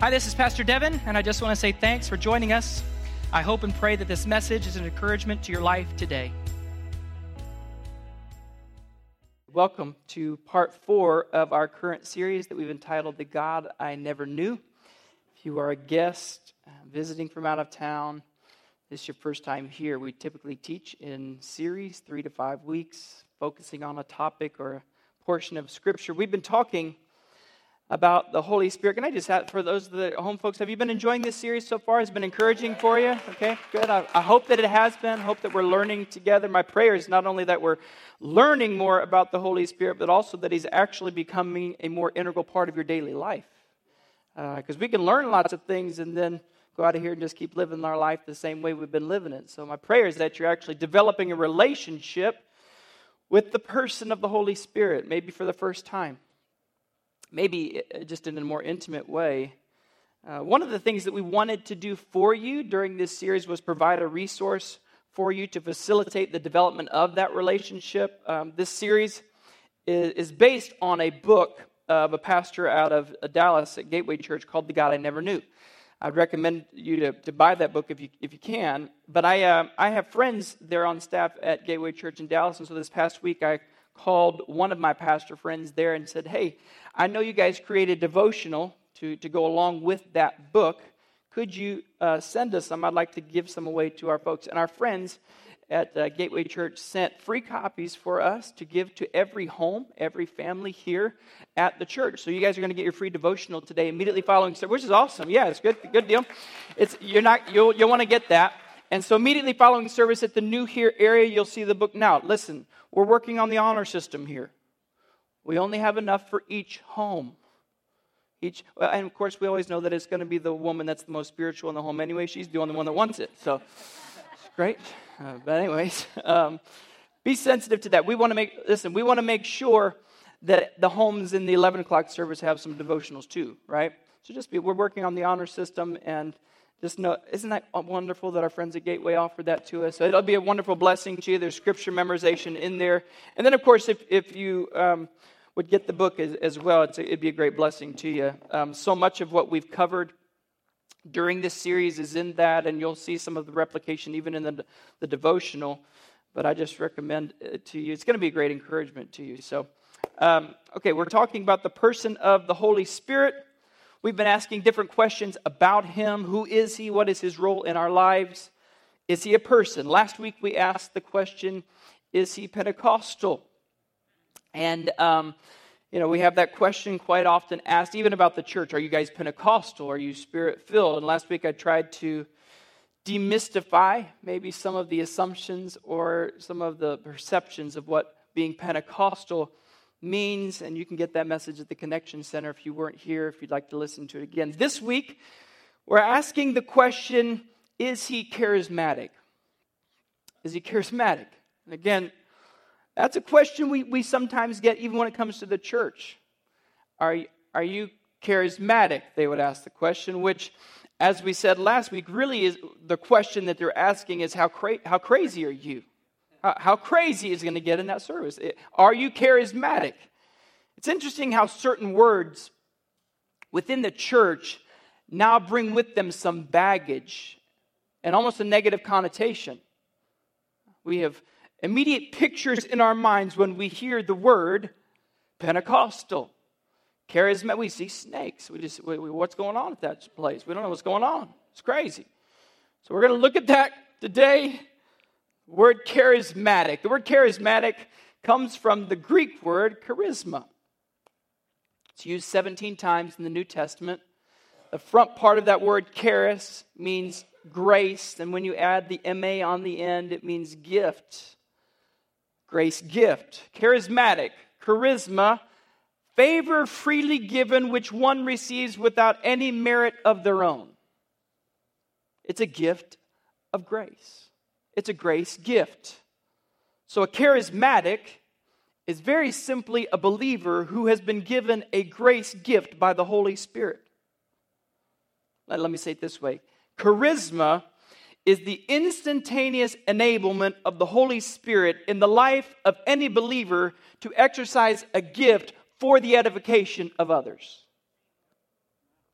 Hi, this is Pastor Devin, and I just want to say thanks for joining us. I hope and pray that this message is an encouragement to your life today. Welcome to part four of our current series that we've entitled The God I Never Knew. If you are a guest uh, visiting from out of town, this is your first time here. We typically teach in series, three to five weeks, focusing on a topic or a portion of Scripture. We've been talking about the Holy Spirit. Can I just ask for those of the home folks, have you been enjoying this series so far? Has been encouraging for you? Okay, good. I, I hope that it has been. Hope that we're learning together. My prayer is not only that we're learning more about the Holy Spirit, but also that He's actually becoming a more integral part of your daily life. Because uh, we can learn lots of things and then go out of here and just keep living our life the same way we've been living it. So, my prayer is that you're actually developing a relationship with the person of the Holy Spirit, maybe for the first time maybe uh, just in a more intimate way. Uh, one of the things that we wanted to do for you during this series was provide a resource for you to facilitate the development of that relationship. Um, this series is, is, based on a book of a pastor out of uh, Dallas at Gateway Church called The God I Never Knew. I'd recommend you to, to buy that book if you, if you can. But I, uh, I have friends there on staff at Gateway Church in Dallas, and so this past week I called one of my pastor friends there and said, Hey, I know you guys created devotional to, to go along with that book. Could you uh, send us some? I'd like to give some away to our folks. And our friends at uh, Gateway Church sent free copies for us to give to every home, every family here at the church. So you guys are going to get your free devotional today immediately following service, which is awesome. Yeah, it's good, good deal. It's you're not you'll you'll want to get that. And so immediately following service at the new here area, you'll see the book now. Listen, we're working on the honor system here. We only have enough for each home. Each, and of course, we always know that it's going to be the woman that's the most spiritual in the home anyway. She's the only one that wants it. So it's great. Uh, but, anyways, um, be sensitive to that. We want to make, listen, we want to make sure that the homes in the 11 o'clock service have some devotionals too, right? So just be, we're working on the honor system and just know, isn't that wonderful that our friends at Gateway offered that to us? It'll be a wonderful blessing to you. There's scripture memorization in there. And then, of course, if, if you um, would get the book as, as well, a, it'd be a great blessing to you. Um, so much of what we've covered during this series is in that, and you'll see some of the replication even in the, the devotional. But I just recommend it to you. It's going to be a great encouragement to you. So, um, okay, we're talking about the person of the Holy Spirit. We've been asking different questions about him. Who is he? What is his role in our lives? Is he a person? Last week we asked the question Is he Pentecostal? And, um, you know, we have that question quite often asked, even about the church. Are you guys Pentecostal? Are you spirit filled? And last week I tried to demystify maybe some of the assumptions or some of the perceptions of what being Pentecostal means, and you can get that message at the Connection Center if you weren't here, if you'd like to listen to it again. This week, we're asking the question Is he charismatic? Is he charismatic? And again, that's a question we, we sometimes get even when it comes to the church. Are, are you charismatic? They would ask the question, which, as we said last week, really is the question that they're asking is how, cra- how crazy are you? How crazy is going to get in that service? Are you charismatic? It's interesting how certain words within the church now bring with them some baggage and almost a negative connotation. We have immediate pictures in our minds when we hear the word Pentecostal. Charismatic, we see snakes. We just, what's going on at that place? We don't know what's going on. It's crazy. So we're going to look at that today word charismatic. The word charismatic comes from the Greek word charisma. It's used 17 times in the New Testament. The front part of that word charis means grace, and when you add the MA on the end, it means gift. Grace gift. Charismatic, charisma, favor freely given, which one receives without any merit of their own. It's a gift of grace. It's a grace gift. So, a charismatic is very simply a believer who has been given a grace gift by the Holy Spirit. Let, let me say it this way charisma is the instantaneous enablement of the Holy Spirit in the life of any believer to exercise a gift for the edification of others.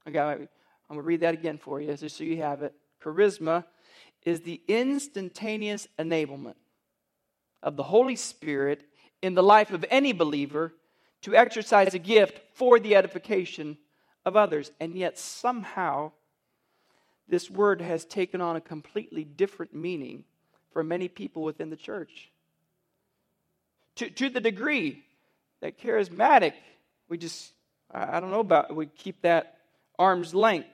Okay, I'm going to read that again for you just so you have it. Charisma is the instantaneous enablement of the Holy Spirit in the life of any believer to exercise a gift for the edification of others. And yet, somehow, this word has taken on a completely different meaning for many people within the church. To, to the degree that charismatic, we just, I don't know about, we keep that arm's length.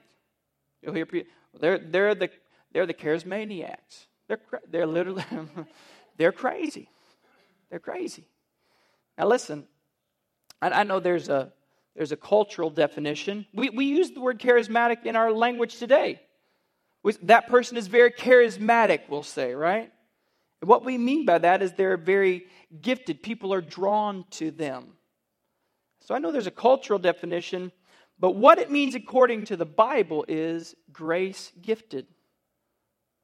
You'll hear people, they're, they're, the, they're the charismaniacs. They're, they're literally, they're crazy. They're crazy. Now, listen, I, I know there's a, there's a cultural definition. We, we use the word charismatic in our language today. That person is very charismatic, we'll say, right? And what we mean by that is they're very gifted. People are drawn to them. So I know there's a cultural definition, but what it means according to the Bible is grace gifted.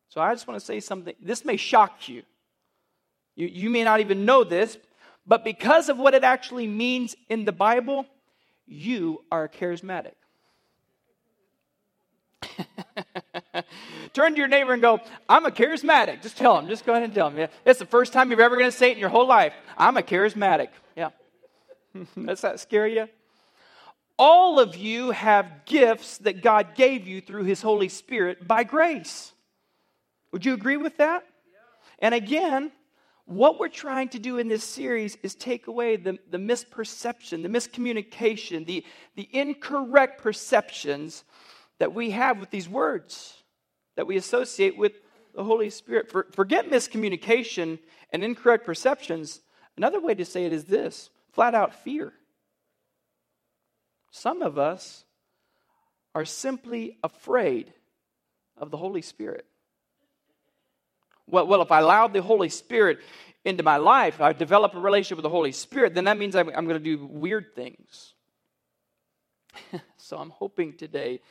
So I just want to say something. This may shock you. You, you may not even know this, but because of what it actually means in the Bible, you are charismatic. Turn to your neighbor and go, I'm a charismatic. Just tell him. Just go ahead and tell him. Yeah. It's the first time you're ever going to say it in your whole life. I'm a charismatic. Yeah. Does that scare you? All of you have gifts that God gave you through His Holy Spirit by grace. Would you agree with that? And again, what we're trying to do in this series is take away the, the misperception, the miscommunication, the, the incorrect perceptions that we have with these words that we associate with the Holy Spirit. For, forget miscommunication and incorrect perceptions. Another way to say it is this flat out fear. Some of us are simply afraid of the Holy Spirit. Well, well, if I allowed the Holy Spirit into my life, I develop a relationship with the Holy Spirit, then that means I'm, I'm going to do weird things. so I'm hoping today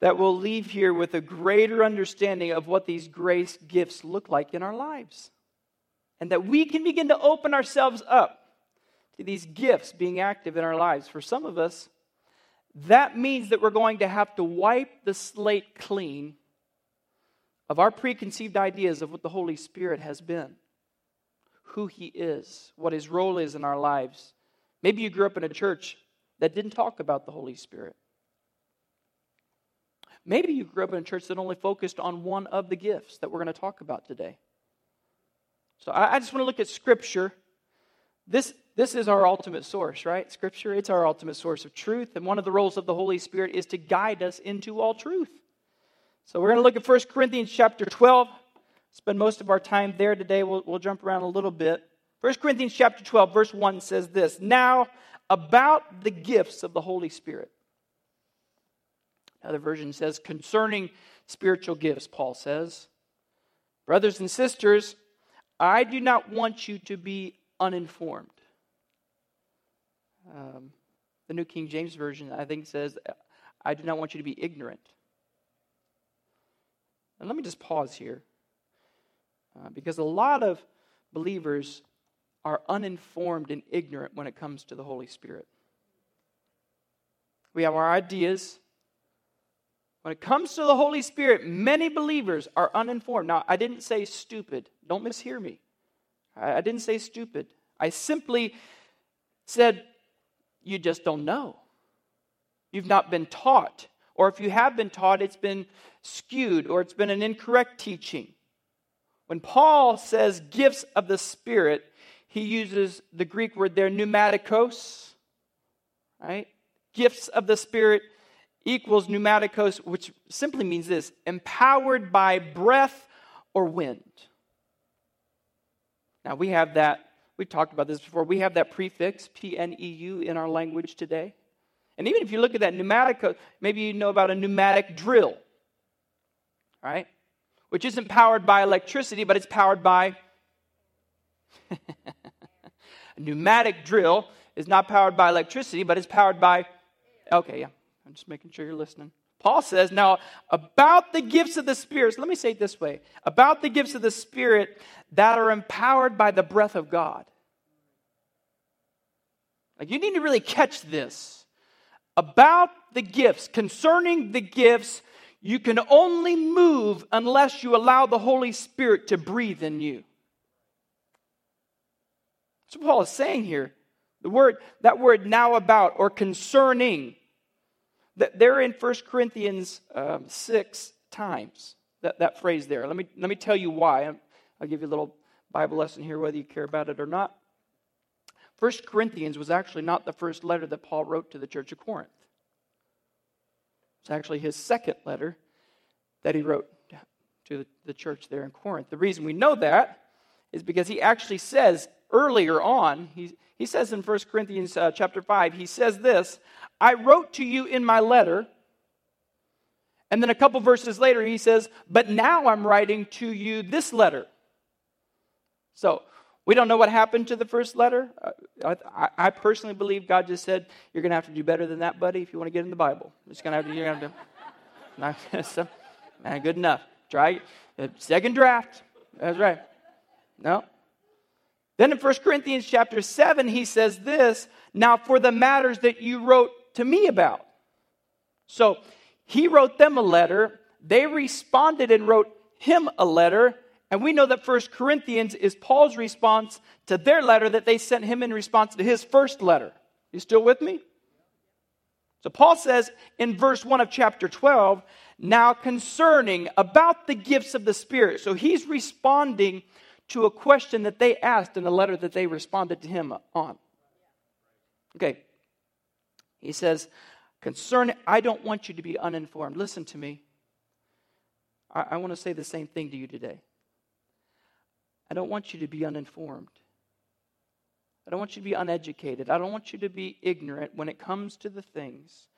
that we'll leave here with a greater understanding of what these grace gifts look like in our lives. And that we can begin to open ourselves up to these gifts being active in our lives. For some of us, that means that we're going to have to wipe the slate clean of our preconceived ideas of what the Holy Spirit has been, who He is, what His role is in our lives. Maybe you grew up in a church that didn't talk about the Holy Spirit. Maybe you grew up in a church that only focused on one of the gifts that we're going to talk about today. So I, just want to look at Scripture. This, this is our ultimate source, right? Scripture, it's our ultimate source of truth. And one of the roles of the Holy Spirit is to guide us into all truth. So we're going to look at 1 Corinthians chapter 12. Spend most of our time there today. We'll, we'll jump around a little bit. 1 Corinthians chapter 12, verse 1 says this Now, about the gifts of the Holy Spirit. Another version says, concerning spiritual gifts, Paul says, Brothers and sisters, I do not want you to be uninformed. Um, the New King James Version, I think, says, I do not want you to be ignorant. And let me just pause here. Uh, because a lot of believers are uninformed and ignorant when it comes to the Holy Spirit. We have our ideas, when it comes to the Holy Spirit, many believers are uninformed. Now, I didn't say stupid. Don't mishear me. I didn't say stupid. I simply said, you just don't know. You've not been taught. Or if you have been taught, it's been skewed or it's been an incorrect teaching. When Paul says gifts of the Spirit, he uses the Greek word there, pneumaticos, right? Gifts of the Spirit equals pneumaticos, which simply means this empowered by breath or wind. Now, we have that, we've talked about this before, we have that prefix, P N E U, in our language today. And even if you look at that pneumatic, uh, maybe you know about a pneumatic drill, right? Which isn't powered by electricity, but it's powered by. a pneumatic drill is not powered by electricity, but it's powered by. Okay, yeah. I'm just making sure you're listening. Paul says, now about the gifts of the Spirit, let me say it this way about the gifts of the Spirit that are empowered by the breath of God. Like, you need to really catch this. About the gifts, concerning the gifts, you can only move unless you allow the Holy Spirit to breathe in you. That's what Paul is saying here. The word, that word now about or concerning, that they're in 1 Corinthians um, 6 times, that, that phrase there. Let me, let me tell you why. I'll give you a little Bible lesson here, whether you care about it or not. 1 Corinthians was actually not the first letter that Paul wrote to the church of Corinth. It's actually his second letter that he wrote to the, the church there in Corinth. The reason we know that is because he actually says earlier on, he, he says in 1 Corinthians uh, chapter 5, he says this I wrote to you in my letter. And then a couple verses later, he says, But now I'm writing to you this letter. So we don't know what happened to the first letter. Uh, I, I, personally believe God just said, You're going to have to do better than that, buddy, if you want to get in the Bible. It's going to have to, you're going to have to. man, good enough. Try uh, second draft. That's right. No. Then in 1 Corinthians chapter 7, he says this Now for the matters that you wrote to me about. So he wrote them a letter. They responded and wrote him a letter. And we know that First Corinthians is Paul's response to their letter that they sent him in response to his first letter. You still with me? So Paul says in verse 1 of chapter 12, now concerning about the gifts of the Spirit. So he's responding to a question that they asked in a letter that they responded to him on. Okay. He says, concerning, I don't want you to be uninformed. Listen to me. I, I want to say the same thing to you today. I don't want you to be uninformed. I don't want you to be uneducated. I don't want you to be ignorant when it comes to the things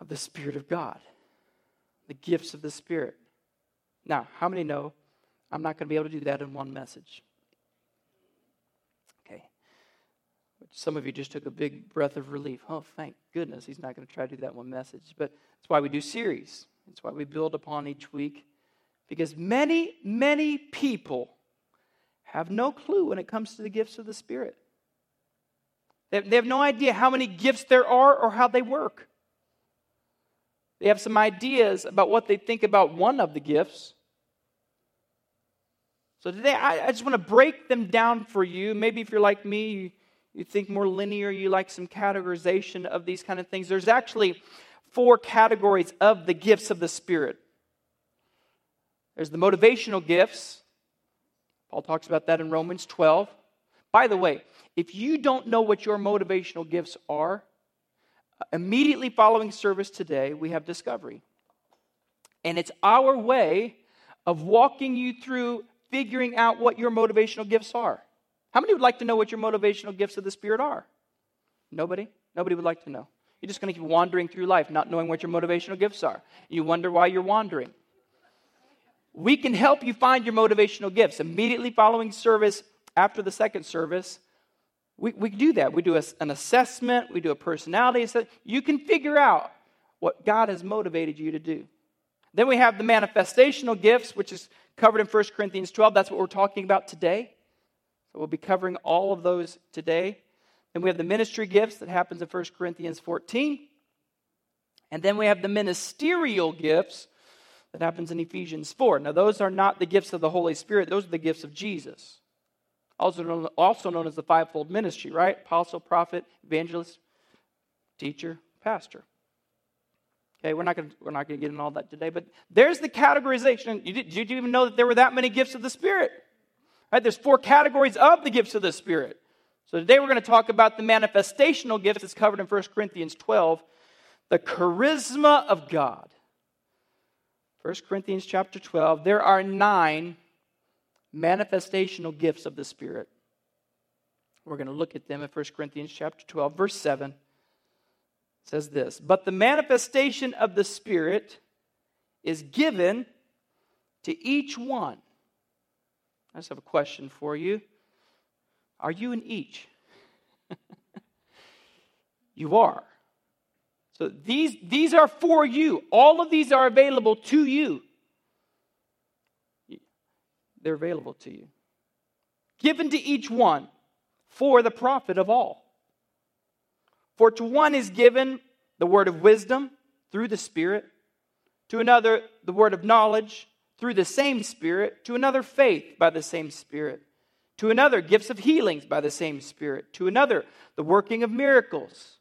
of the Spirit of God, the gifts of the Spirit. Now, how many know I'm not going to be able to do that in one message? Okay. Some of you just took a big breath of relief. Oh, thank goodness he's not going to try to do that one message. But that's why we do series, that's why we build upon each week because many, many people have no clue when it comes to the gifts of the Spirit. They have no idea how many gifts there are or how they work. They have some ideas about what they think about one of the gifts. So today, I, just want to break them down for you. Maybe if you're like me, you, think more linear, you like some categorization of these kind of things. There's actually four categories of the gifts of the Spirit. There's the motivational gifts. Paul talks about that in Romans 12. By the way, if you don't know what your motivational gifts are, immediately following service today, we have discovery. And it's our way of walking you through figuring out what your motivational gifts are. How many would like to know what your motivational gifts of the Spirit are? Nobody? Nobody would like to know. You're just going to keep wandering through life not knowing what your motivational gifts are. You wonder why you're wandering we can help you find your motivational gifts. Immediately following service, after the second service, we, we do that. We do a, an assessment, we do a personality assessment. You can figure out what God has motivated you to do. Then we have the manifestational gifts, which is covered in 1 Corinthians 12. That's what we're talking about today. So we'll be covering all of those today. Then we have the ministry gifts that happens in 1 Corinthians 14. And then we have the ministerial gifts, that happens in Ephesians 4. Now, those are not the gifts of the Holy Spirit, those are the gifts of Jesus. Also known, also known as the fivefold ministry, right? Apostle, prophet, evangelist, teacher, pastor. Okay, we're not going we're not going to get into all that today, but there's the categorization. You did, did you even know that there were that many gifts of the Spirit? Right? There's four categories of the gifts of the Spirit. So today we're going to talk about the manifestational gifts that's covered in 1 Corinthians 12, the charisma of God. 1 Corinthians chapter 12, there are nine manifestational gifts of the Spirit. We're going to look at them in 1 Corinthians chapter 12, verse 7. It says this But the manifestation of the Spirit is given to each one. I just have a question for you. Are you in each? you are. So these, these are for you. All of these are available to you. They're available to you. Given to each one for the profit of all. For to one is given the word of wisdom through the Spirit, to another, the word of knowledge through the same Spirit, to another, faith by the same Spirit, to another, gifts of healings by the same Spirit, to another, the working of miracles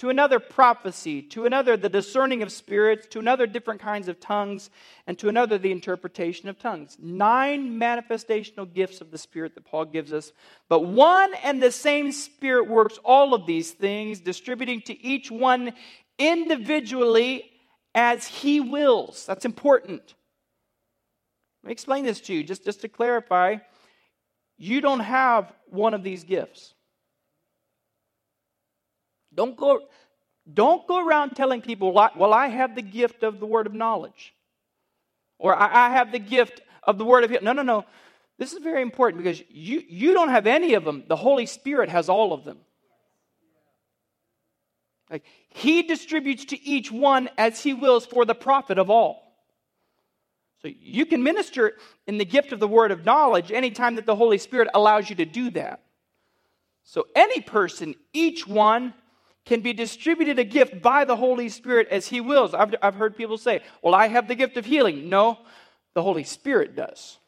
to another prophecy, to another the discerning of spirits, to another different kinds of tongues, and to another the interpretation of tongues. Nine manifestational gifts of the Spirit that Paul gives us. But one and the same Spirit works all of these things, distributing to each one individually as he wills. That's important. Let me explain this to you, just, just to clarify. You don't have one of these gifts. Don't go, don't go around telling people, well, I have the gift of the word of knowledge. Or I have the gift of the word of healing. no, no, no. This is very important because you, you don't have any of them. The Holy Spirit has all of them. Like he distributes to each one as he wills for the profit of all. So you can minister in the gift of the word of knowledge anytime that the Holy Spirit allows you to do that. So any person, each one, can be distributed a gift by the Holy Spirit as He wills. I've, I've heard people say, Well, I have the gift of healing. No, the Holy Spirit does.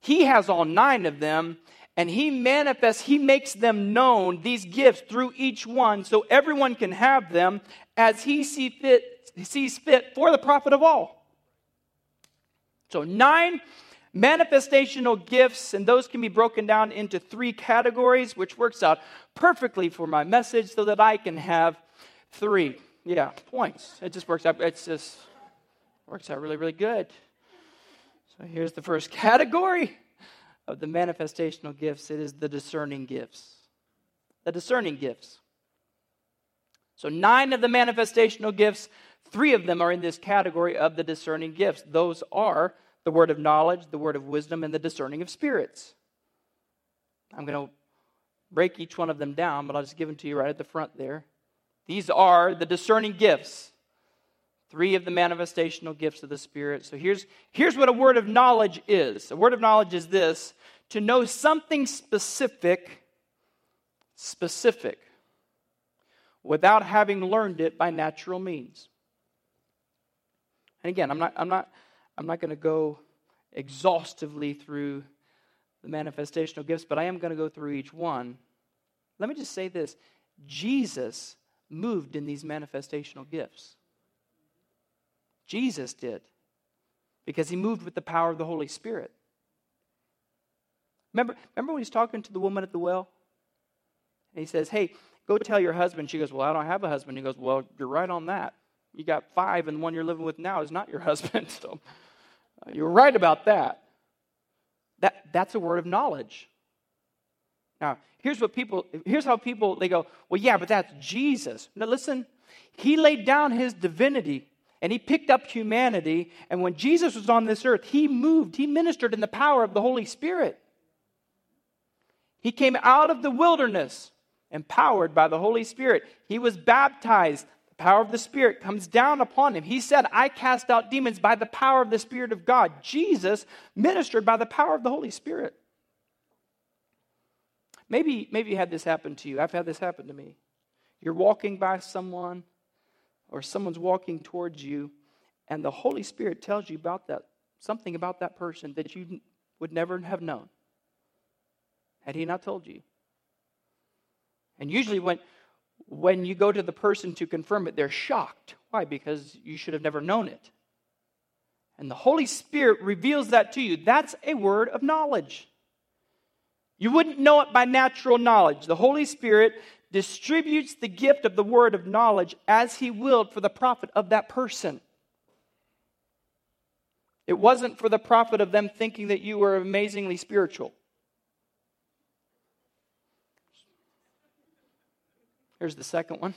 He has all nine of them, and He manifests, He makes them known, these gifts, through each one, so everyone can have them as He see fit, sees fit for the profit of all. So, nine manifestational gifts, and those can be broken down into three categories, which works out perfectly for my message so that I can have three. Yeah, points. It just works out. It's just works out really, really good. So here's the first category of the manifestational gifts. It is the discerning gifts. The discerning gifts. So nine of the manifestational gifts, three of them are in this category of the discerning gifts. Those are the word of knowledge, the word of wisdom, and the discerning of spirits. I'm going to break each one of them down, but I'll just give them to you right at the front there. These are the discerning gifts, three of the manifestational gifts of the Spirit. So here's, here's what a word of knowledge is a word of knowledge is this to know something specific, specific, without having learned it by natural means. And again, I'm not, I'm not I'm not going to go exhaustively through the manifestational gifts, but I am going to go through each one. Let me just say this Jesus moved in these manifestational gifts. Jesus did because he moved with the power of the Holy Spirit. Remember, remember when he's talking to the woman at the well? And he says, Hey, go tell your husband. She goes, Well, I don't have a husband. He goes, Well, you're right on that. You got five, and the one you're living with now is not your husband. So uh, you're right about that. That, that's a word of knowledge. Now, here's what people, here's how people, they go, well, yeah, but that's Jesus. Now, listen, he laid down his divinity and he picked up humanity. And when Jesus was on this earth, he moved, he ministered in the power of the Holy Spirit. He came out of the wilderness empowered by the Holy Spirit. He was baptized power of the Spirit comes down upon him. He said, I cast out demons by the power of the Spirit of God. Jesus ministered by the power of the Holy Spirit. Maybe, maybe you had this happen to you. I've had this happen to me. You're walking by someone, or someone's walking towards you, and the Holy Spirit tells you about that, something about that person that you would never have known had He not told you. And usually, when, when you go to the person to confirm it, they're shocked. Why? Because you should have never known it. And the Holy Spirit reveals that to you. That's a word of knowledge. You wouldn't know it by natural knowledge. The Holy Spirit distributes the gift of the word of knowledge as He willed for the profit of that person. It wasn't for the profit of them thinking that you were amazingly spiritual. Here's the second one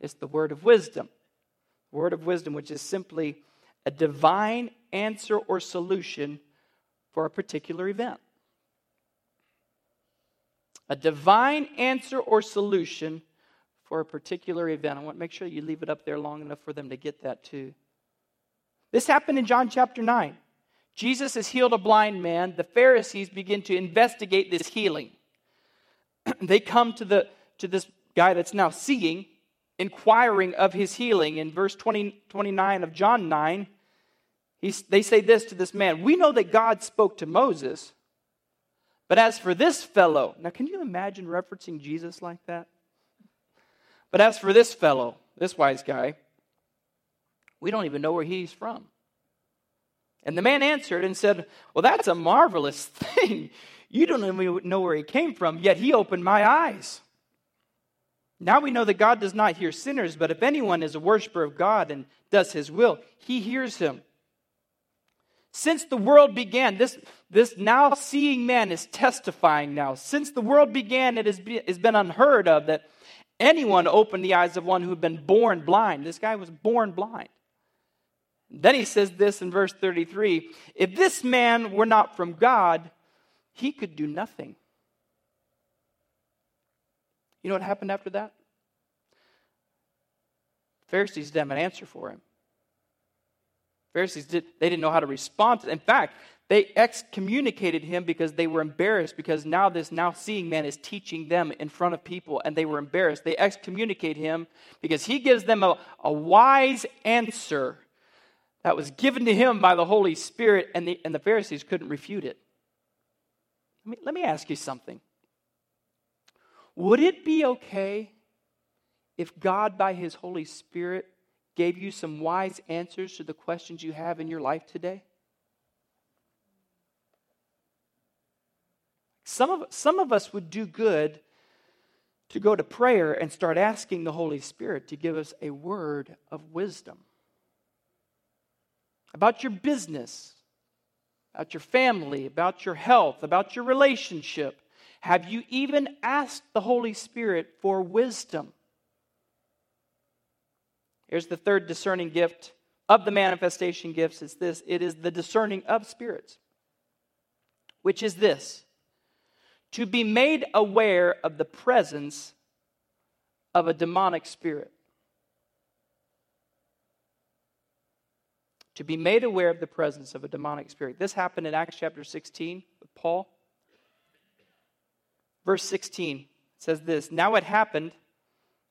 it's the word of wisdom. Word of wisdom, which is simply a divine answer or solution for a particular event. A divine answer or solution for a particular event. I want to make sure you leave it up there long enough for them to get that too. This happened in John chapter 9. Jesus has healed a blind man. The Pharisees begin to investigate this healing. they come to, the, to this guy that's now seeing, inquiring of his healing. In verse 20, 29 of John 9, they say this to this man We know that God spoke to Moses, but as for this fellow, now can you imagine referencing Jesus like that? But as for this fellow, this wise guy, we don't even know where he's from. And the man answered and said, Well, that's a marvelous thing. You don't even know where he came from, yet he opened my eyes. Now we know that God does not hear sinners, but if anyone is a worshiper of God and does his will, he hears him. Since the world began, this, this now seeing man is testifying now. Since the world began, it has been, has been unheard of that anyone opened the eyes of one who had been born blind. This guy was born blind. Then he says this in verse 33 If this man were not from God, he could do nothing. You know what happened after that? Pharisees didn't have an answer for him. Pharisees did, they didn't know how to respond. In fact, they excommunicated him because they were embarrassed because now this now seeing man is teaching them in front of people and they were embarrassed. They excommunicate him because he gives them a, a wise answer that was given to him by the Holy Spirit, and the, and the Pharisees couldn't refute it. Let me, let me ask you something. Would it be okay if God, by his Holy Spirit, gave you some wise answers to the questions you have in your life today? Some of, some of us would do good to go to prayer and start asking the Holy Spirit to give us a word of wisdom about your business, about your family, about your health, about your relationship? Have you even asked the Holy Spirit for wisdom? Here's the third discerning gift of the manifestation gifts it's this it is the discerning of spirits, which is this to be made aware of the presence of a demonic spirit. to be made aware of the presence of a demonic spirit. This happened in Acts chapter 16 with Paul. Verse 16 says this Now it happened,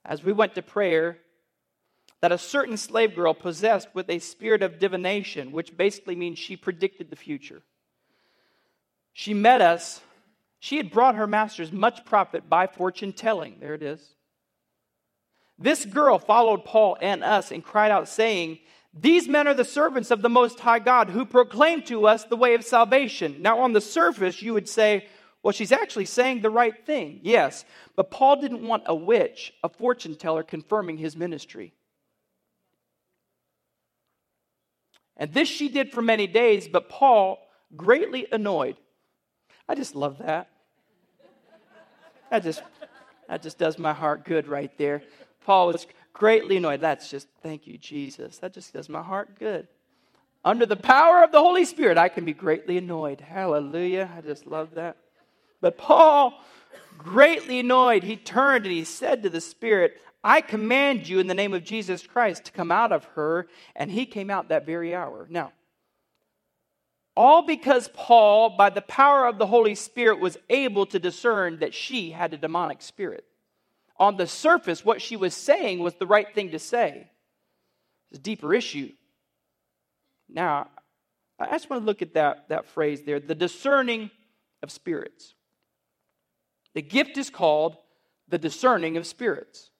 as we went to prayer, that a certain slave girl possessed with a spirit of divination, which basically means she predicted the future. She met us. She had brought her masters much profit by fortune telling. There it is. This girl followed Paul and us and cried out, saying, these men are the servants of the Most High God who proclaim to us the way of salvation. Now, on the surface, you would say, well, she's actually saying the right thing. Yes, but Paul didn't want a witch, a fortune teller, confirming his ministry. And this she did for many days, but Paul, greatly annoyed. I just love that. That just, that just does my heart good right there. Paul was greatly annoyed. That's just, thank you, Jesus. That just does my heart good. Under the power of the Holy Spirit, I can be greatly annoyed. Hallelujah. I just love that. But Paul, greatly annoyed, he turned and he said to the Spirit, I command you in the name of Jesus Christ to come out of her. And he came out that very hour. Now, all because Paul, by the power of the Holy Spirit, was able to discern that she had a demonic spirit on the surface, what she was saying was the right thing to say. It's a deeper issue. Now, I just want to look at that, that phrase there the discerning of spirits. The gift is called the discerning of spirits.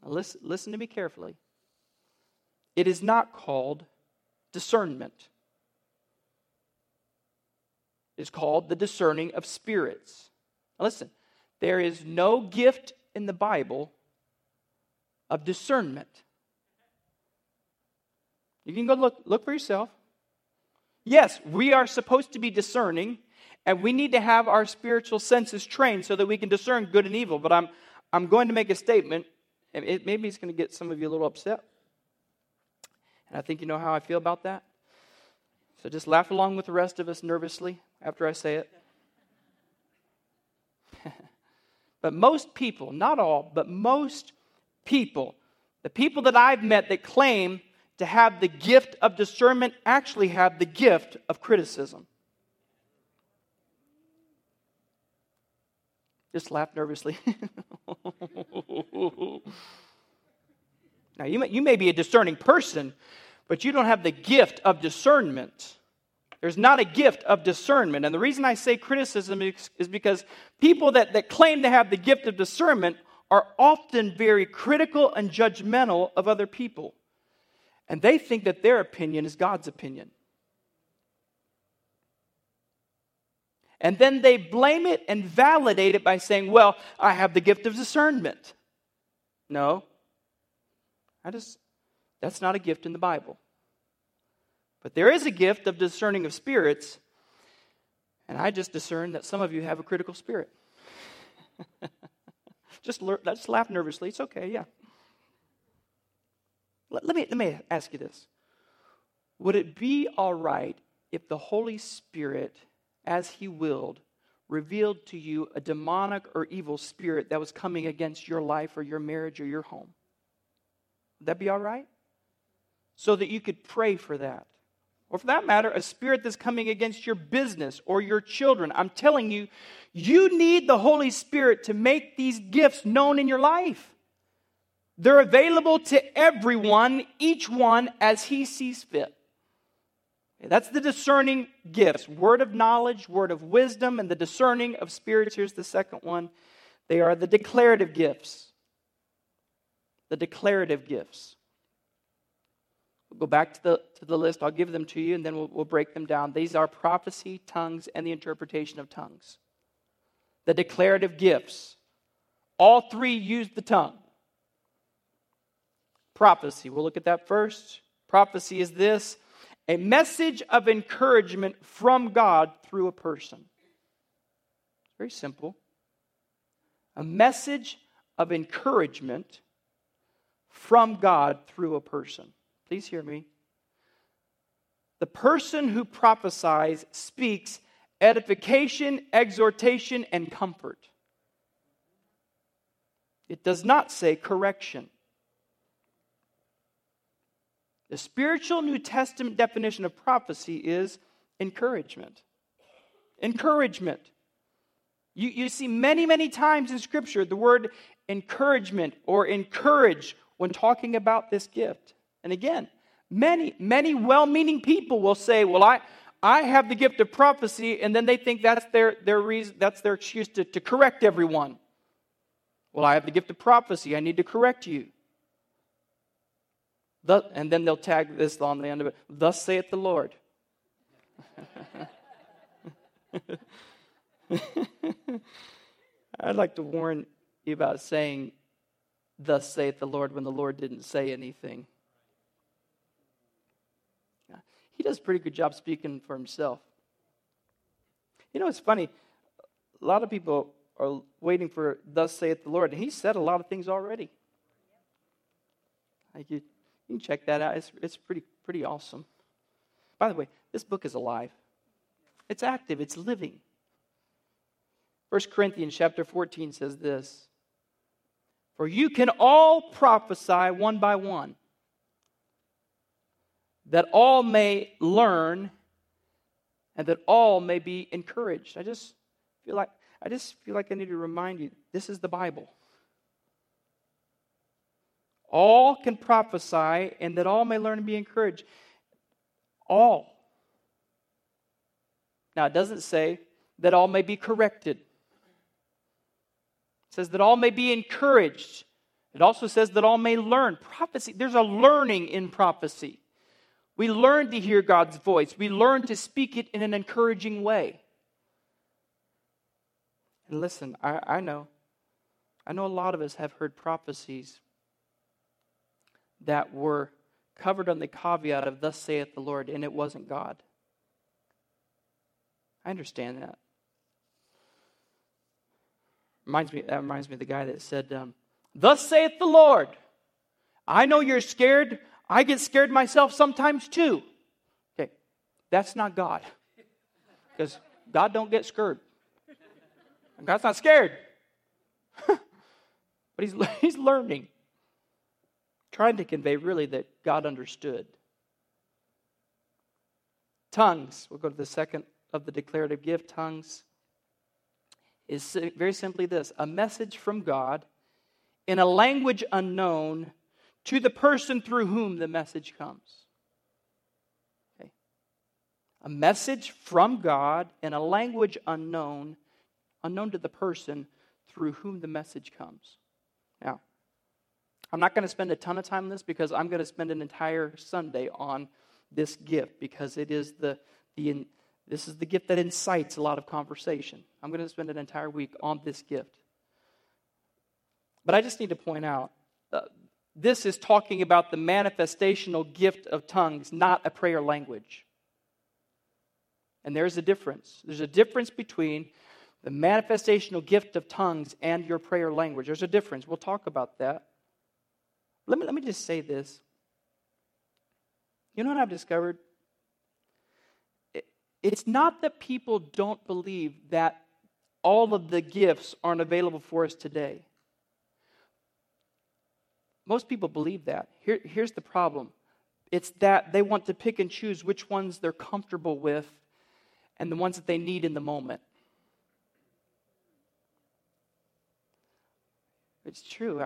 Now listen, listen to me carefully. It is not called discernment, it's called the discerning of spirits. Now listen, there is no gift in the Bible of discernment. You can go look, look for yourself. Yes, we are supposed to be discerning, and we need to have our spiritual senses trained so that we can discern good and evil. But I'm, I'm going to make a statement, and it, maybe it's going to get some of you a little upset. And I think you know how I feel about that. So just laugh along with the rest of us nervously after I say it. But most people, not all, but most people, the people that I've met that claim to have the gift of discernment actually have the gift of criticism. Just laugh nervously. now, you may, you may be a discerning person, but you don't have the gift of discernment. There's not a gift of discernment. And the reason I say criticism is, is because people that, that claim to have the gift of discernment are often very critical and judgmental of other people. And they think that their opinion is God's opinion. And then they blame it and validate it by saying, Well, I have the gift of discernment. No. I just, that's not a gift in the Bible. But there is a gift of discerning of spirits, and I just discern that some of you have a critical spirit. just, just laugh nervously. It's okay, yeah. Let, let, me, let me ask you this Would it be all right if the Holy Spirit as he willed, revealed to you a demonic or evil spirit that was coming against your life or your marriage or your home. Would that be all right? So that you could pray for that. Or for that matter, a spirit that's coming against your business or your children. I'm telling you, you need the Holy Spirit to make these gifts known in your life. They're available to everyone, each one as he sees fit. That's the discerning gifts word of knowledge, word of wisdom, and the discerning of spirits. Here's the second one they are the declarative gifts. The declarative gifts. We'll go back to the, to the list. I'll give them to you and then we'll, we'll break them down. These are prophecy, tongues, and the interpretation of tongues. The declarative gifts. All three use the tongue. Prophecy. We'll look at that first. Prophecy is this a message of encouragement from God through a person. Very simple. A message of encouragement from God through a person. Please hear me. The person who prophesies speaks edification, exhortation, and comfort. It does not say correction. The spiritual New Testament definition of prophecy is encouragement. Encouragement. You, you see many, many times in Scripture the word encouragement or encourage when talking about this gift. And again, many, many well meaning people will say, Well, I, I have the gift of prophecy, and then they think that's their, their reason, that's their excuse to, to correct everyone. Well, I have the gift of prophecy, I need to correct you and then they'll tag this on the end of it. Thus saith the Lord. I'd like to warn you about saying, Thus saith the Lord, when the Lord didn't say anything. He does a pretty good job speaking for himself. You know, it's funny. A lot of people are waiting for, Thus saith the Lord. And he said a lot of things already. Like you, you can check that out. It's, it's pretty, pretty awesome. By the way, this book is alive. It's active, it's living. 1 Corinthians chapter 14 says this For you can all prophesy one by one, that all may learn and that all may be encouraged. I just feel like I just feel like I need to remind you this is the Bible all can prophesy, and that all may learn and be encouraged. All. Now, it doesn't say that all may be corrected, it says that all may be encouraged. It also says that all may learn. Prophecy, there's a learning in prophecy. We learn to hear God's voice, we learn to speak it in an encouraging way. And listen, I, I know. I know a lot of us have heard prophecies that were covered on the caveat of thus saith the Lord, and it wasn't God. I understand that. Reminds me, that reminds me of the guy that said, um, Thus saith the Lord. I know you're scared. I get scared myself sometimes too. Okay, that's not God. Because God don't get scared. God's not scared. but he's, he's learning trying to convey really that God understood. Tongues, we'll go to the second of the declarative gift tongues. is very simply this a message from God in a language unknown to the person through whom the message comes. Okay. A message from God in a language unknown, unknown to the person through whom the message comes. Now, I'm not going to spend a ton of time on this because I'm going to spend an entire Sunday on this gift because it is the, the this is the gift that incites a lot of conversation. I'm going to spend an entire week on this gift. But I just need to point out uh, this is talking about the manifestational gift of tongues, not a prayer language. And there's a difference. There's a difference between the manifestational gift of tongues and your prayer language. There's a difference. We'll talk about that. Let me, let me just say this. You know what I've discovered? It, it's not that people don't believe that all of the gifts aren't available for us today. Most people believe that. Here, here's the problem it's that they want to pick and choose which ones they're comfortable with and the ones that they need in the moment. It's true.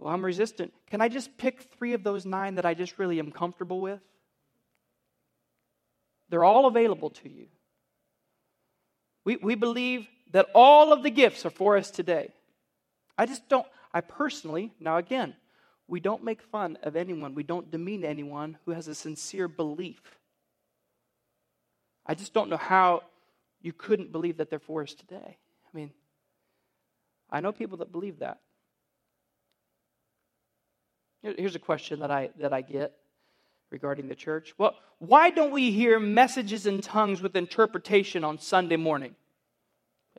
Well, I'm resistant. Can I just pick three of those nine that I just really am comfortable with? They're all available to you. We, we believe that all of the gifts are for us today. I just don't, I personally, now again, we don't make fun of anyone, we don't demean anyone who has a sincere belief. I just don't know how you couldn't believe that they're for us today. I mean, I know people that believe that. Here's a question that I, that I get regarding the church. Well, why don't we hear messages in tongues with interpretation on Sunday morning?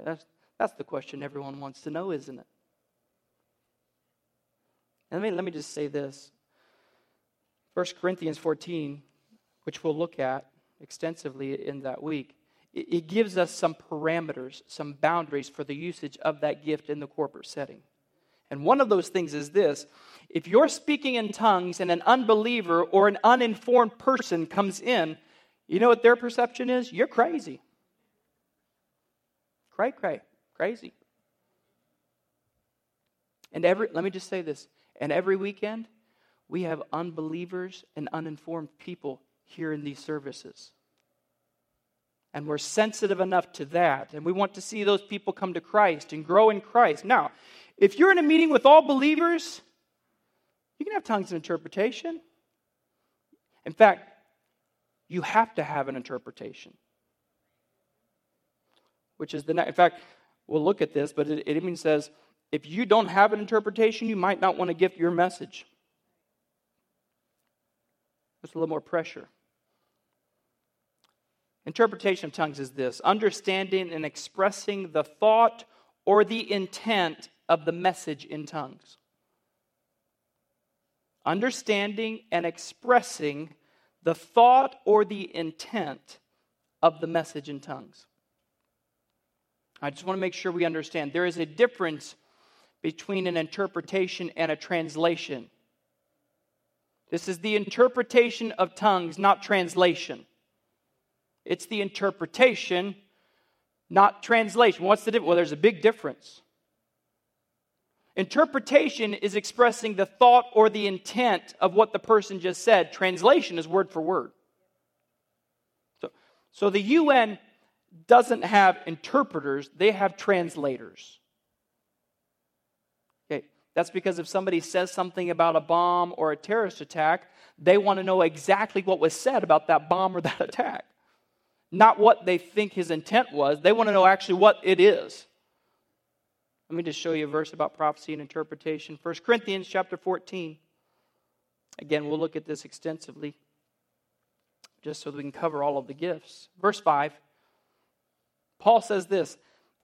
That's, that's the question everyone wants to know, isn't it? And let me, let me just say this 1 Corinthians 14, which we'll look at extensively in that week, it, it gives us some parameters, some boundaries for the usage of that gift in the corporate setting. And one of those things is this if you're speaking in tongues and an unbeliever or an uninformed person comes in, you know what their perception is? You're crazy. Cray, cray, crazy. And every, let me just say this, and every weekend, we have unbelievers and uninformed people here in these services. And we're sensitive enough to that. And we want to see those people come to Christ and grow in Christ. Now, if you're in a meeting with all believers, you can have tongues and interpretation. In fact, you have to have an interpretation. Which is the, in fact, we'll look at this, but it, it even says if you don't have an interpretation, you might not want to gift your message. There's a little more pressure. Interpretation of tongues is this understanding and expressing the thought or the intent of the message in tongues. Understanding and expressing the thought or the intent of the message in tongues. I just want to make sure we understand there is a difference between an interpretation and a translation. This is the interpretation of tongues, not translation. It's the interpretation, not translation. What's the difference? Well, there's a big difference. Interpretation is expressing the thought or the intent of what the person just said. Translation is word for word. So, so the UN doesn't have interpreters, they have translators. Okay, that's because if somebody says something about a bomb or a terrorist attack, they want to know exactly what was said about that bomb or that attack not what they think his intent was. They want to know actually what it is. Let me just show you a verse about prophecy and interpretation. 1 Corinthians chapter 14. Again, we'll look at this extensively just so that we can cover all of the gifts. Verse 5. Paul says this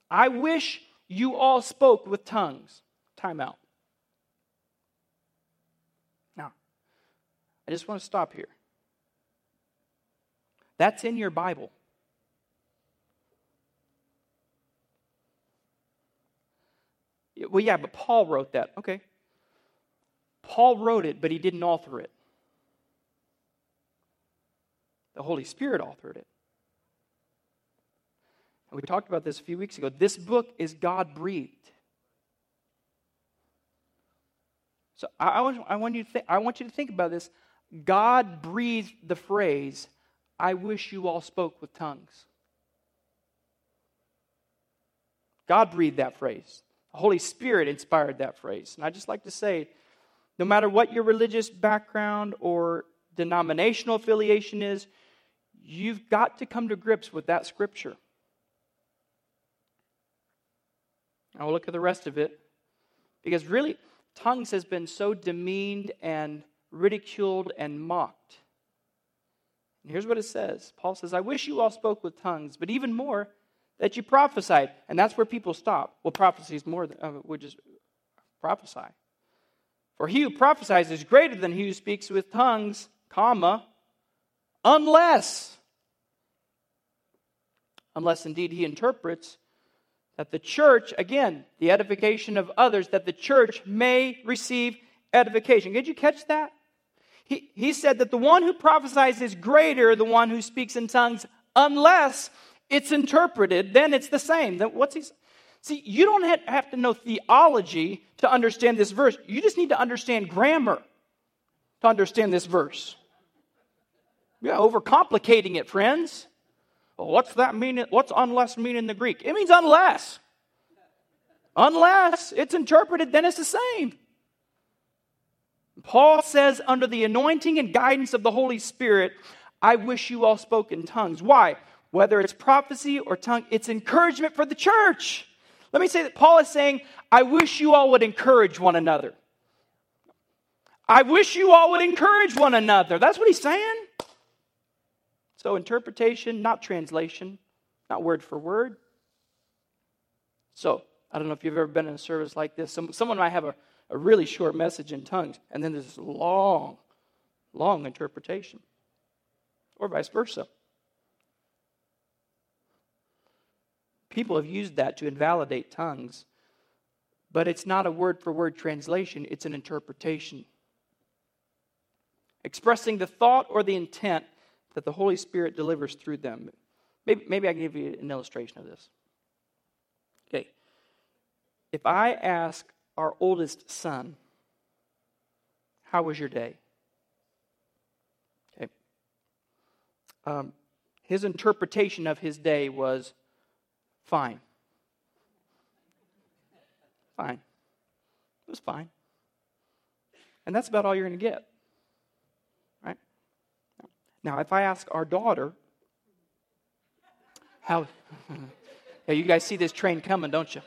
I wish you all spoke with tongues. Time out. Now, I just want to stop here. That's in your Bible. Well, yeah, but Paul wrote that. Okay. Paul wrote it, but he didn't author it. The Holy Spirit authored it. And we talked about this a few weeks ago. This book is God breathed. So I, I, want, you to think, I want you to think about this. God breathed the phrase, I wish you all spoke with tongues. God breathed that phrase. Holy Spirit inspired that phrase. And I just like to say, no matter what your religious background or denominational affiliation is, you've got to come to grips with that scripture. I will look at the rest of it. Because really, tongues has been so demeaned and ridiculed and mocked. And here's what it says Paul says, I wish you all spoke with tongues, but even more, that you prophesied. And that's where people stop. Well, prophecy is more than, uh, we just prophesy. For he who prophesies is greater than he who speaks with tongues, comma, unless, unless indeed he interprets that the church, again, the edification of others, that the church may receive edification. Did you catch that? He, he said that the one who prophesies is greater than the one who speaks in tongues, unless it's interpreted, then it's the same. Then what's he? See, you don't have to know theology to understand this verse. You just need to understand grammar to understand this verse. Yeah, overcomplicating it, friends. Well, what's that mean? What's unless mean in the Greek? It means unless. Unless it's interpreted, then it's the same. Paul says, under the anointing and guidance of the Holy Spirit, I wish you all spoke in tongues. Why? Whether it's prophecy or tongue, it's encouragement for the church. Let me say that Paul is saying, I wish you all would encourage one another. I wish you all would encourage one another. That's what he's saying. So, interpretation, not translation, not word for word. So, I don't know if you've ever been in a service like this. Some, someone might have a, a really short message in tongues, and then there's this long, long interpretation, or vice versa. People have used that to invalidate tongues, but it's not a word for word translation, it's an interpretation. Expressing the thought or the intent that the Holy Spirit delivers through them. Maybe, maybe I can give you an illustration of this. Okay. If I ask our oldest son, How was your day? Okay. Um, his interpretation of his day was fine. Fine. It was fine. And that's about all you're going to get. Right? Now, if I ask our daughter, how, yeah, you guys see this train coming, don't you?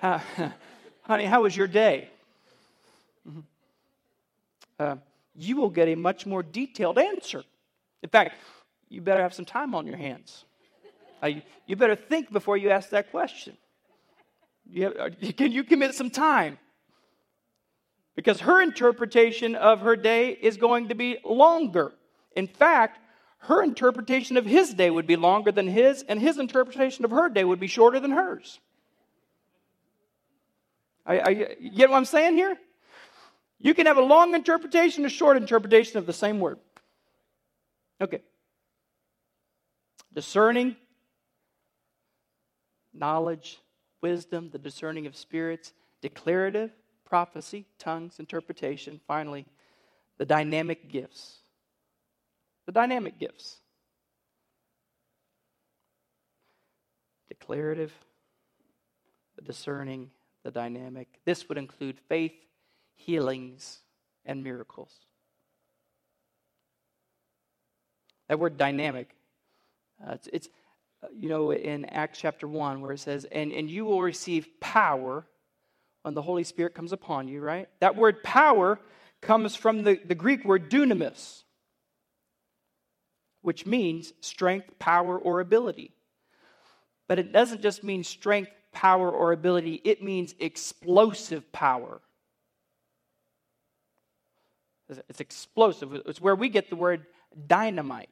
How, honey, how was your day? Mm-hmm. Uh, you will get a much more detailed answer. In fact, you better have some time on your hands. Uh, you, you, better think before you ask that question. You have, uh, can you commit some time? Because her interpretation of her day is going to be longer. In fact, her interpretation of his day would be longer than his, and his interpretation of her day would be shorter than hers. I, I, you get what I'm saying here? You can have a long interpretation, a short interpretation of the same word. Okay. Discerning, knowledge, wisdom, the discerning of spirits, declarative, prophecy, tongues, interpretation, finally, the dynamic gifts the dynamic gifts declarative, the discerning, the dynamic. This would include faith, healings, and miracles. That word dynamic, uh, it's, it's you know, in Acts chapter 1, where it says, and, and you will receive power when the Holy Spirit comes upon you, right? That word power comes from the, the Greek word dunamis which means strength, power, or ability. But it doesn't just mean strength, power, or ability, it means explosive power. It's explosive. It's where we get the word dynamite.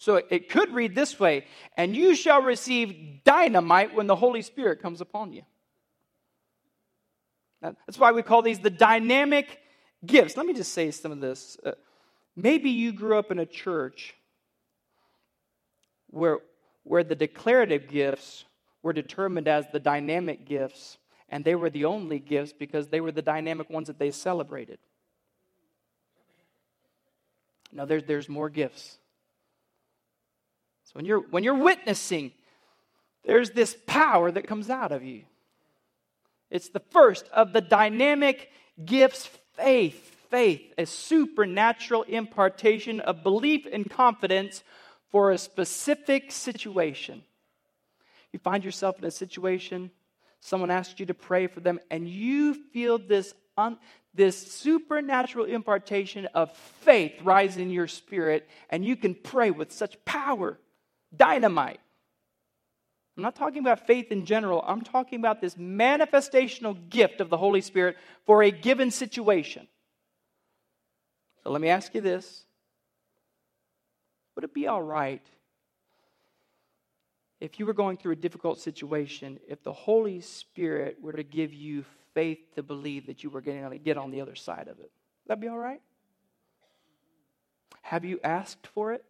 So it could read this way and you shall receive dynamite when the Holy Spirit comes upon you. That's why we call these the dynamic gifts. Let me just say some of this. Uh, Maybe you grew up in a church where, where the declarative gifts were determined as the dynamic gifts, and they were the only gifts because they were the dynamic ones that they celebrated. Now, there's, there's more gifts. So when you're, when you're witnessing, there's this power that comes out of you. It's the first of the dynamic gifts faith. Faith, a supernatural impartation of belief and confidence for a specific situation. You find yourself in a situation, someone asks you to pray for them, and you feel this, un, this supernatural impartation of faith rise in your spirit, and you can pray with such power. Dynamite. I'm not talking about faith in general. I'm talking about this manifestational gift of the Holy Spirit for a given situation. So let me ask you this Would it be all right if you were going through a difficult situation, if the Holy Spirit were to give you faith to believe that you were going to get on the other side of it? Would That'd be all right? Have you asked for it?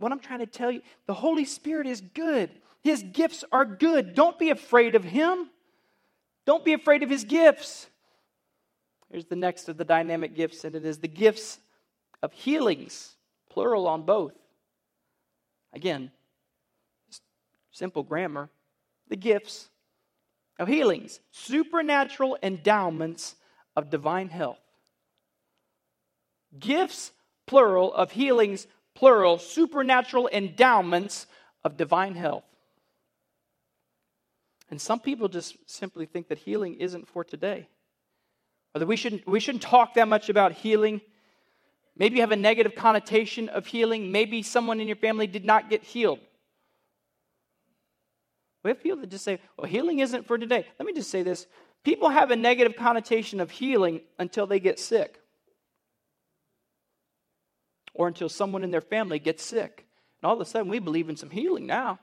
What I'm trying to tell you, the Holy Spirit is good. His gifts are good. Don't be afraid of Him. Don't be afraid of His gifts. Here's the next of the dynamic gifts, and it is the gifts of healings, plural on both. Again, simple grammar. The gifts of healings, supernatural endowments of divine health. Gifts, plural, of healings, plural, supernatural endowments of divine health. And some people just simply think that healing isn't for today. Or that we shouldn't, we shouldn't talk that much about healing. Maybe you have a negative connotation of healing. Maybe someone in your family did not get healed. We have people that just say, well, healing isn't for today. Let me just say this people have a negative connotation of healing until they get sick or until someone in their family gets sick. And all of a sudden, we believe in some healing now.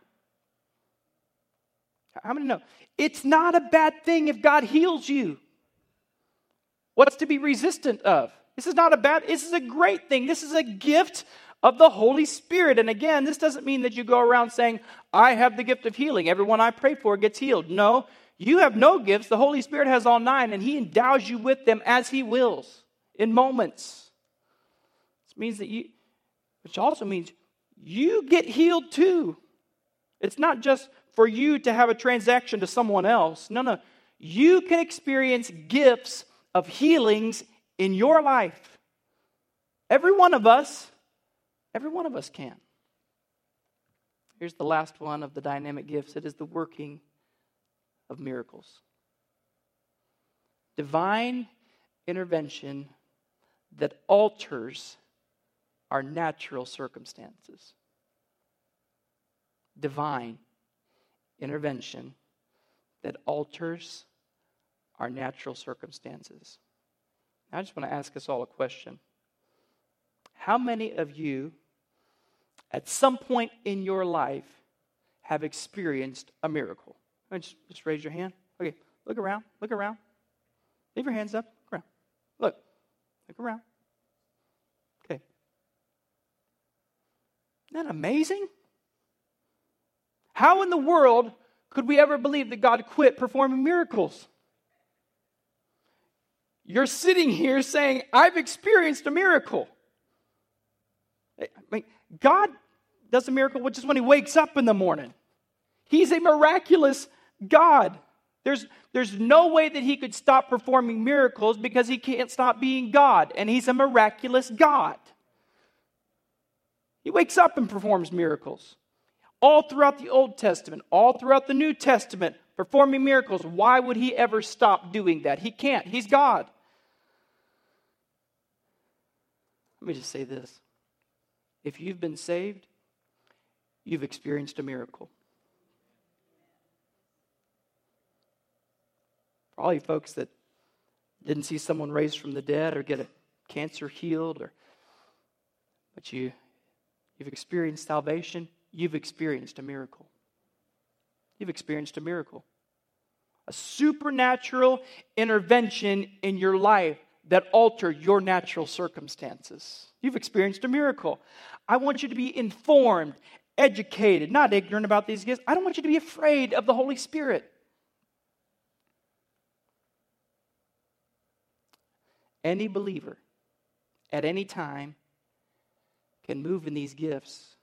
How many know? It's not a bad thing if God heals you. What's to be resistant of? This is not a bad, this is a great thing. This is a gift of the Holy Spirit. And again, this doesn't mean that you go around saying, I have the gift of healing. Everyone I pray for gets healed. No, you have no gifts. The Holy Spirit has all nine, and He endows you with them as He wills in moments means that you, which also means you get healed too. It's not just for you to have a transaction to someone else. No, no. You can experience gifts of healings in your life. Every one of us, every one of us can. Here's the last one of the dynamic gifts it is the working of miracles. Divine intervention that alters our natural circumstances. Divine intervention that alters our natural circumstances. I just want to ask us all a question. How many of you, at some point in your life, have experienced a miracle? Just, just raise your hand. Okay, look around. Look around. Leave your hands up. Look around. Look. Look around. Isn't that amazing? How in the world could we ever believe that God quit performing miracles? You're sitting here saying, I've experienced a miracle. I mean, God does a miracle just when he wakes up in the morning. He's a miraculous God. There's, there's no way that he could stop performing miracles because he can't stop being God, and he's a miraculous God. He wakes up and performs miracles. All throughout the Old Testament, all throughout the New Testament, performing miracles. Why would he ever stop doing that? He can't. He's God. Let me just say this. If you've been saved, you've experienced a miracle. For all you folks that didn't see someone raised from the dead or get a cancer healed or but you you've experienced salvation, you've experienced a miracle. You've experienced a miracle. A supernatural intervention in your life. that alter your natural circumstances. You've experienced a miracle. I want you to be informed, educated, not ignorant about these gifts. I don't want you to be afraid of the Holy Spirit. Any believer at any time can move in these gifts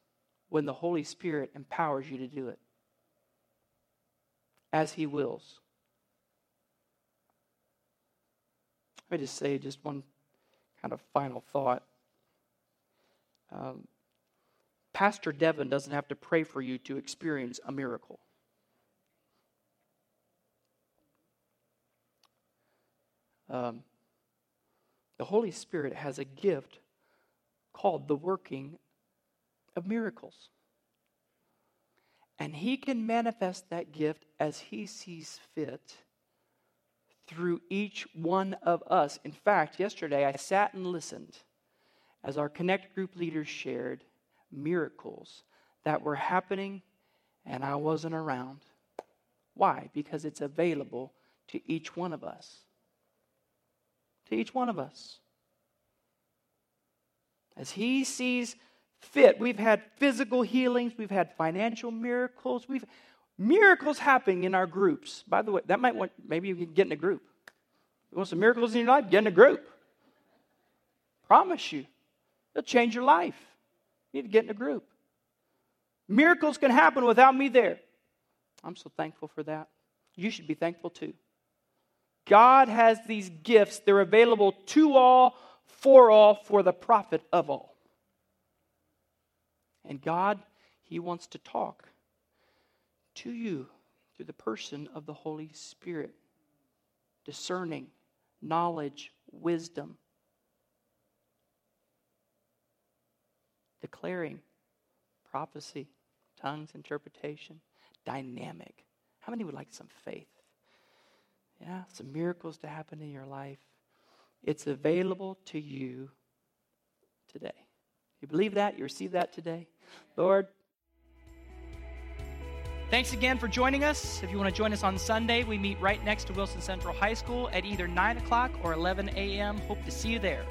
when the Holy Spirit empowers you to do it as He wills. Let me just say just one kind of final thought. Um, Pastor Devin doesn't have to pray for you to experience a miracle. Um, the Holy Spirit has a gift called the working of miracles. And He can manifest that gift as He sees fit through each one of us. In fact, yesterday I sat and listened as our Connect group leaders shared miracles that were happening and I wasn't around. Why? Because it's available to each one of us. To each one of us. As He sees fit, we've had physical healings, we've had financial miracles, we've miracles happening in our groups. By the way, that might want maybe you can get in a group. You want some miracles in your life? Get in a group. Promise you. It'll change your life. You need to get in a group. Miracles can happen without me there. I'm so thankful for that. You should be thankful too. God has these gifts, they're available to all, for all, for the profit of all. And God, He wants to talk to you through the person of the Holy Spirit, discerning, knowledge, wisdom, declaring, prophecy, tongues, interpretation, dynamic. How many would like some faith? Yeah, some miracles to happen in your life. It's available to you today. You believe that? You receive that today? Lord, Thanks again for joining us. If you want to join us on Sunday, we meet right next to Wilson Central High School at either 9 o'clock or 11 a.m. Hope to see you there.